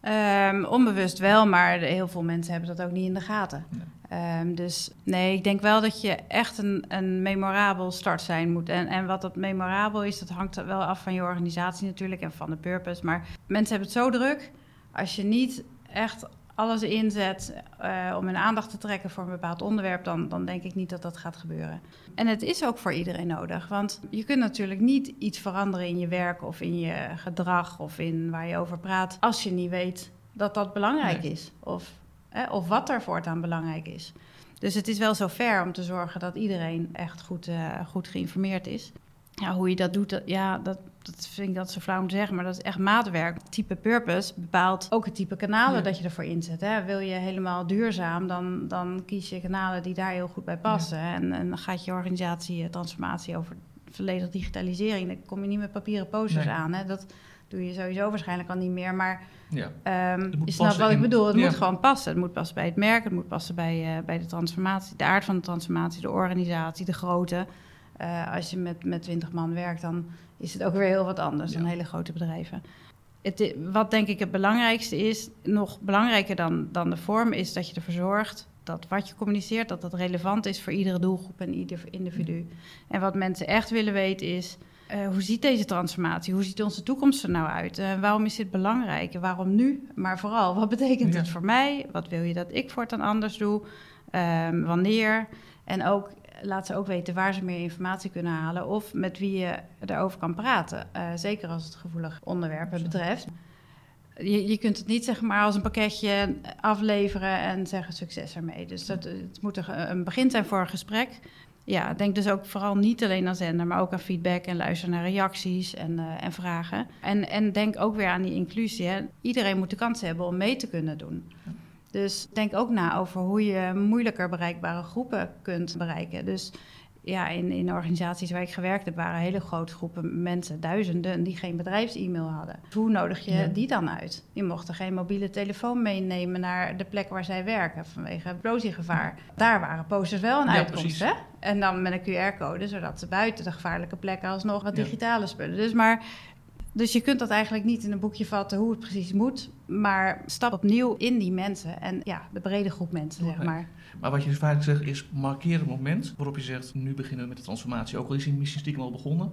Ehm, onbewust wel, maar heel veel mensen hebben dat ook niet in de gaten. Ehm, dus nee, ik denk wel dat je echt een, een memorabel start zijn moet. En, en wat dat memorabel is, dat hangt wel af van je organisatie natuurlijk en van de purpose. Maar mensen hebben het zo druk. Als je niet echt alles inzet eh, om hun aandacht te trekken voor een bepaald onderwerp, dan, dan denk ik niet dat dat gaat gebeuren. En het is ook voor iedereen nodig. Want je kunt natuurlijk niet iets veranderen in je werk of in je gedrag of in waar je over praat, als je niet weet dat dat belangrijk Nee. is. Of, hè, of wat er voortaan belangrijk is. Dus het is wel zo ver om te zorgen dat iedereen echt goed, eh, goed geïnformeerd is. Ja, hoe je dat doet, dat, ja, dat, dat vind ik dat zo flauw om te zeggen, maar dat is echt maatwerk. Type purpose bepaalt ook het type kanalen Ja. dat je ervoor inzet. Hè. Wil je helemaal duurzaam, dan, dan kies je kanalen die daar heel goed bij passen. En, en dan gaat je organisatie eh, transformatie over volledig digitalisering. Dan kom je niet met papieren posters Nee. aan. Hè. Dat doe je sowieso waarschijnlijk al niet meer. Maar Ja. Moet je snapt wat ik bedoel. Het ja. moet gewoon passen. Het moet passen bij het merk, het moet passen bij, eh, bij de transformatie, de aard van de transformatie, de organisatie, de grootte. Eh, als je met, met 20 man werkt, dan is het ook weer heel wat anders dan hele grote bedrijven. Het, wat denk ik het belangrijkste is, nog belangrijker dan, dan de vorm, is dat je ervoor zorgt dat wat je communiceert, dat dat relevant is voor iedere doelgroep en ieder individu. En wat mensen echt willen weten is, eh, hoe ziet deze transformatie? Hoe ziet onze toekomst er nou uit? Eh, waarom is dit belangrijk? Waarom nu? Maar vooral, wat betekent Ja. het voor mij? Wat wil je dat ik voortaan anders doe? Ehm, wanneer? En ook laat ze ook weten waar ze meer informatie kunnen halen of met wie je erover kan praten. Eh, zeker als het gevoelig onderwerpen betreft. Je, je kunt het niet zeg maar als een pakketje afleveren en zeggen succes ermee. Dus dat, het moet een begin zijn voor een gesprek. Ja, denk dus ook vooral niet alleen aan zender, maar ook aan feedback en luister naar reacties en, eh, en vragen. En, en denk ook weer aan die inclusie. Hè. Iedereen moet de kans hebben om mee te kunnen doen. Dus denk ook na over hoe je moeilijker bereikbare groepen kunt bereiken. Dus ja, in, in organisaties waar ik gewerkt heb, waren hele grote groepen mensen, duizenden, die geen bedrijfs-e-mail hadden. Hoe nodig je Ja. die dan uit? Die mochten geen mobiele telefoon meenemen naar de plek waar zij werken vanwege explosiegevaar. Daar waren posters wel een Ja, uitkomst, precies. hè? En dan met een QR-code, zodat ze buiten de gevaarlijke plekken alsnog wat digitale spullen. Dus maar dus je kunt dat eigenlijk niet in een boekje vatten hoe het precies moet, maar stap opnieuw in die mensen en ja, de brede groep mensen, zeg maar. Maar wat je vaak zegt is, markeer het moment waarop je zegt, nu beginnen we met de transformatie. Ook al is die missie stiekem al begonnen.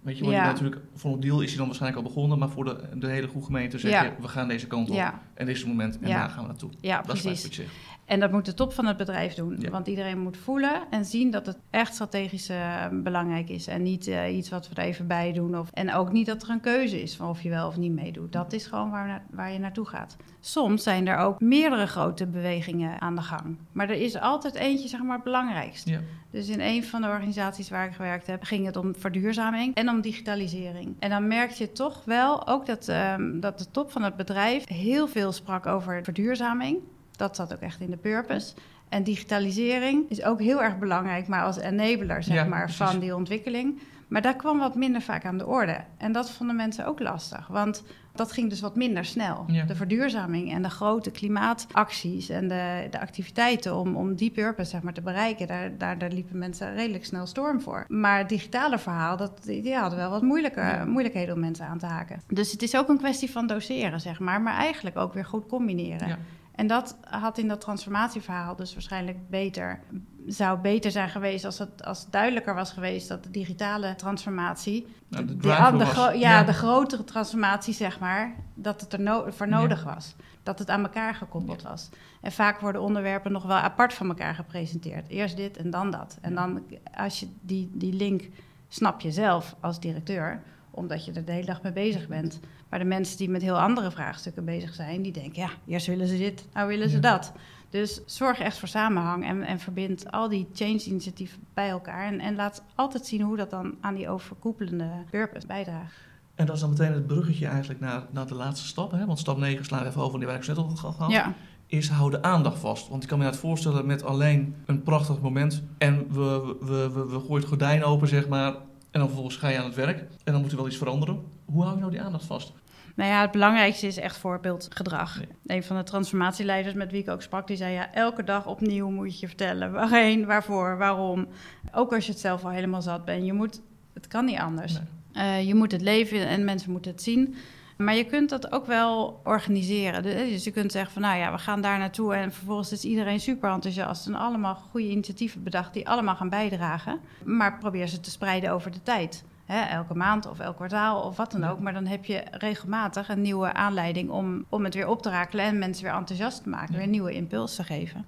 Weet je, want Ja. natuurlijk, voor een deel is hij dan waarschijnlijk al begonnen, maar voor de, de hele goede gemeente zeg Ja. je, we gaan deze kant op. Ja, En dit is het moment en daar gaan we naartoe. ja Dat is precies. wat je zegt. En dat moet de top van het bedrijf doen. Ja. Want iedereen moet voelen en zien dat het echt strategisch eh, belangrijk is. En niet eh, iets wat we er even bij doen. Of, en ook niet dat er een keuze is van of je wel of niet meedoet. Dat is gewoon waar, na- waar je naartoe gaat. Soms zijn er ook meerdere grote bewegingen aan de gang. Maar er is altijd eentje, zeg maar, het belangrijkst. Ja. Dus in een van de organisaties waar ik gewerkt heb, ging het om verduurzaming en om digitalisering. En dan merk je toch wel ook dat, ehm, dat de top van het bedrijf heel veel sprak over verduurzaming. Dat zat ook echt in de purpose. En digitalisering is ook heel erg belangrijk, maar als enabler zeg Ja, maar, precies. van die ontwikkeling. Maar dat kwam wat minder vaak aan de orde. En dat vonden mensen ook lastig. Want dat ging dus wat minder snel. Ja. De verduurzaming en de grote klimaatacties en de, de activiteiten om, om die purpose zeg maar, te bereiken, daar, daar, daar liepen mensen redelijk snel storm voor. Maar het digitale verhaal, dat, die hadden wel wat moeilijker, Ja. moeilijkheden om mensen aan te haken. Dus het is ook een kwestie van doseren, zeg maar, maar eigenlijk ook weer goed combineren. En dat had in dat transformatieverhaal dus waarschijnlijk beter, zou beter zijn geweest als het als het duidelijker was geweest dat de digitale transformatie, Nou, de de, driver de was. gro- ja, Ja. de grotere transformatie zeg maar, dat het er no- voor Ja. nodig was. Dat het aan elkaar gekoppeld was. En vaak worden onderwerpen nog wel apart van elkaar gepresenteerd. Eerst dit en dan dat. En dan als je die, die link snap je zelf als directeur, omdat je er de hele dag mee bezig bent. Maar de mensen die met heel andere vraagstukken bezig zijn, die denken, ja, eerst willen ze dit, nou willen ze Ja. dat. Dus zorg echt voor samenhang en, en verbind al die change-initiatieven bij elkaar. En, en laat altijd zien hoe dat dan aan die overkoepelende purpose bijdraagt. En dat is dan meteen het bruggetje eigenlijk naar, naar de laatste stap. Hè? Want stap 9 slaan we even over, die waar ik net al gehad had. Ja. Is hou de aandacht vast. Want ik kan me het voorstellen met alleen een prachtig moment. En we, we, we, we gooien het gordijn open, zeg maar. En dan vervolgens ga je aan het werk. En dan moet er wel iets veranderen. Hoe hou je nou die aandacht vast? Nou ja, het belangrijkste is echt voorbeeldgedrag. Ja. Een van de transformatieleiders met wie ik ook sprak, die zei ja, elke dag opnieuw moet je vertellen waarheen, waarvoor, waarom. Ook als je het zelf al helemaal zat bent. Je moet, het kan niet anders. Nee. Eh, je moet het leven en mensen moeten het zien. Maar je kunt dat ook wel organiseren. Dus je kunt zeggen van nou ja, we gaan daar naartoe en vervolgens is iedereen super enthousiast en allemaal goede initiatieven bedacht die allemaal gaan bijdragen. Maar probeer ze te spreiden over de tijd. Hè, elke maand of elk kwartaal of wat dan ook. Maar dan heb je regelmatig een nieuwe aanleiding om, om het weer op te rakelen en mensen weer enthousiast te maken, Ja. weer nieuwe impuls te geven.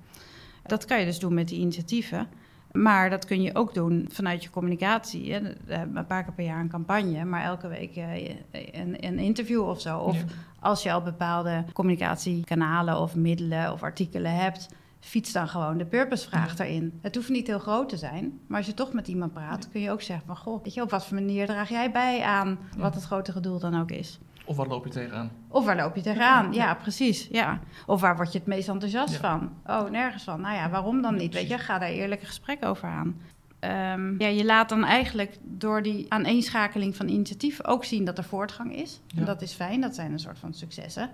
Dat kan je dus doen met die initiatieven. Maar dat kun je ook doen vanuit je communicatie. Hè. Een paar keer per jaar een campagne, maar elke week eh, een, een interview of zo. Of Ja. als je al bepaalde communicatiekanalen of middelen of artikelen hebt, fiets dan gewoon de purpose-vraag erin. Het hoeft niet heel groot te zijn, maar als je toch met iemand praat, kun je ook zeggen van, goh, weet je, op wat voor manier draag jij bij aan wat het grotere doel dan ook is? Of waar loop je tegenaan? Of waar loop je tegenaan? Ja, precies. Ja. Of waar word je het meest enthousiast Ja. van? Oh, nergens van. Nou ja, waarom dan niet? Weet je, ga daar eerlijk een gesprek over aan. Ehm, ja, je laat dan eigenlijk door die aaneenschakeling van initiatief ook zien dat er voortgang is. Ja. En dat is fijn, dat zijn een soort van successen.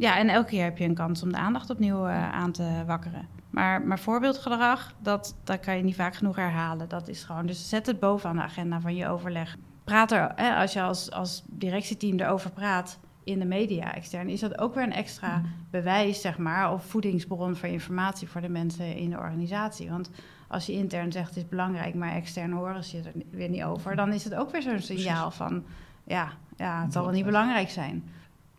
Ja, en elke keer heb je een kans om de aandacht opnieuw eh, aan te wakkeren. Maar, maar voorbeeldgedrag, dat, dat kan je niet vaak genoeg herhalen. Dat is gewoon, dus zet het bovenaan de agenda van je overleg. Praat er, hè, als je als, als directieteam erover praat in de media extern, is dat ook weer een extra bewijs, zeg maar, of voedingsbron voor informatie voor de mensen in de organisatie. Want als je intern zegt het is belangrijk, maar extern horen ze er weer niet over, dan is het ook weer zo'n signaal van, ja, ja, het zal wel niet belangrijk zijn.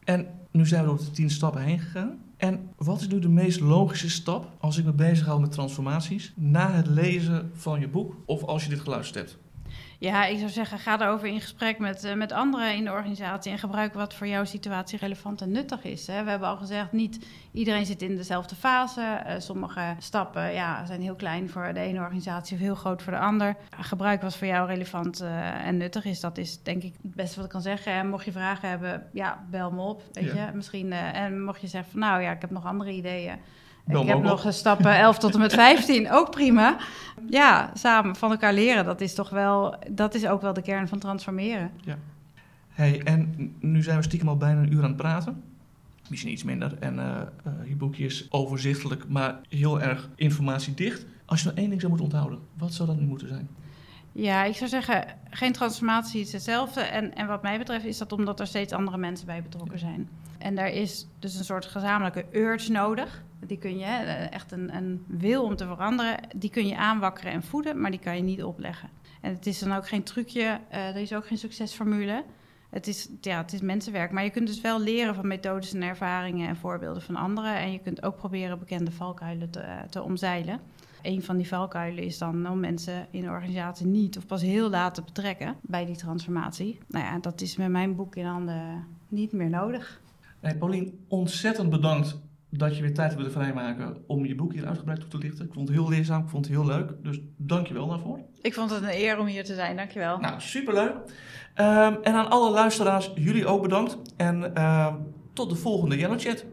En nu zijn we door de tien stappen heen gegaan. En wat is nu de meest logische stap als ik me bezighoud met transformaties na het lezen van je boek of als je dit geluisterd hebt? Ja, ik zou zeggen, ga daarover in gesprek met, eh, met anderen in de organisatie en gebruik wat voor jouw situatie relevant en nuttig is. Hè. We hebben al gezegd, niet iedereen zit in dezelfde fase. Eh, sommige stappen ja, zijn heel klein voor de ene organisatie of heel groot voor de ander. Gebruik wat voor jou relevant eh, en nuttig is. Dat is denk ik het beste wat ik kan zeggen. En mocht je vragen hebben, ja, bel me op. Weet Ja. je? Misschien, en mocht je zeggen van, nou ja, ik heb nog andere ideeën. Bel ik heb nog op. stappen 11 tot en met 15, ook prima. Ja, samen van elkaar leren, dat is toch wel, dat is ook wel de kern van transformeren. Hey, en nu zijn we stiekem al bijna een uur aan het praten. Misschien iets minder. En eh, je boekje is overzichtelijk, maar heel erg informatiedicht. Als je nou één ding zou moeten onthouden, wat zou dat nu moeten zijn? Ja, ik zou zeggen, geen transformatie is hetzelfde. En, en wat mij betreft is dat omdat er steeds andere mensen bij betrokken zijn. En daar is dus een soort gezamenlijke urge nodig. Die kun je, hè, echt een, een wil om te veranderen, die kun je aanwakkeren en voeden, maar die kan je niet opleggen. En het is dan ook geen trucje, eh, er is ook geen succesformule. Het is, ja, het is mensenwerk, maar je kunt dus wel leren van methodes en ervaringen en voorbeelden van anderen. En je kunt ook proberen bekende valkuilen te, eh, te omzeilen. Een van die valkuilen is dan om mensen in de organisatie niet of pas heel laat te betrekken bij die transformatie. Nou ja, dat is met mijn boek in handen niet meer nodig. Hey, Paulien, ontzettend bedankt dat je weer tijd hebt willen vrijmaken om je boek hier uitgebreid toe te lichten. Ik vond het heel leerzaam, ik vond het heel leuk. Dus dank je wel daarvoor. Ik vond het een eer om hier te zijn, dankjewel. Nou, superleuk. Ehm, en aan alle luisteraars, jullie ook bedankt. En ehm, tot de volgende Yellow Chat.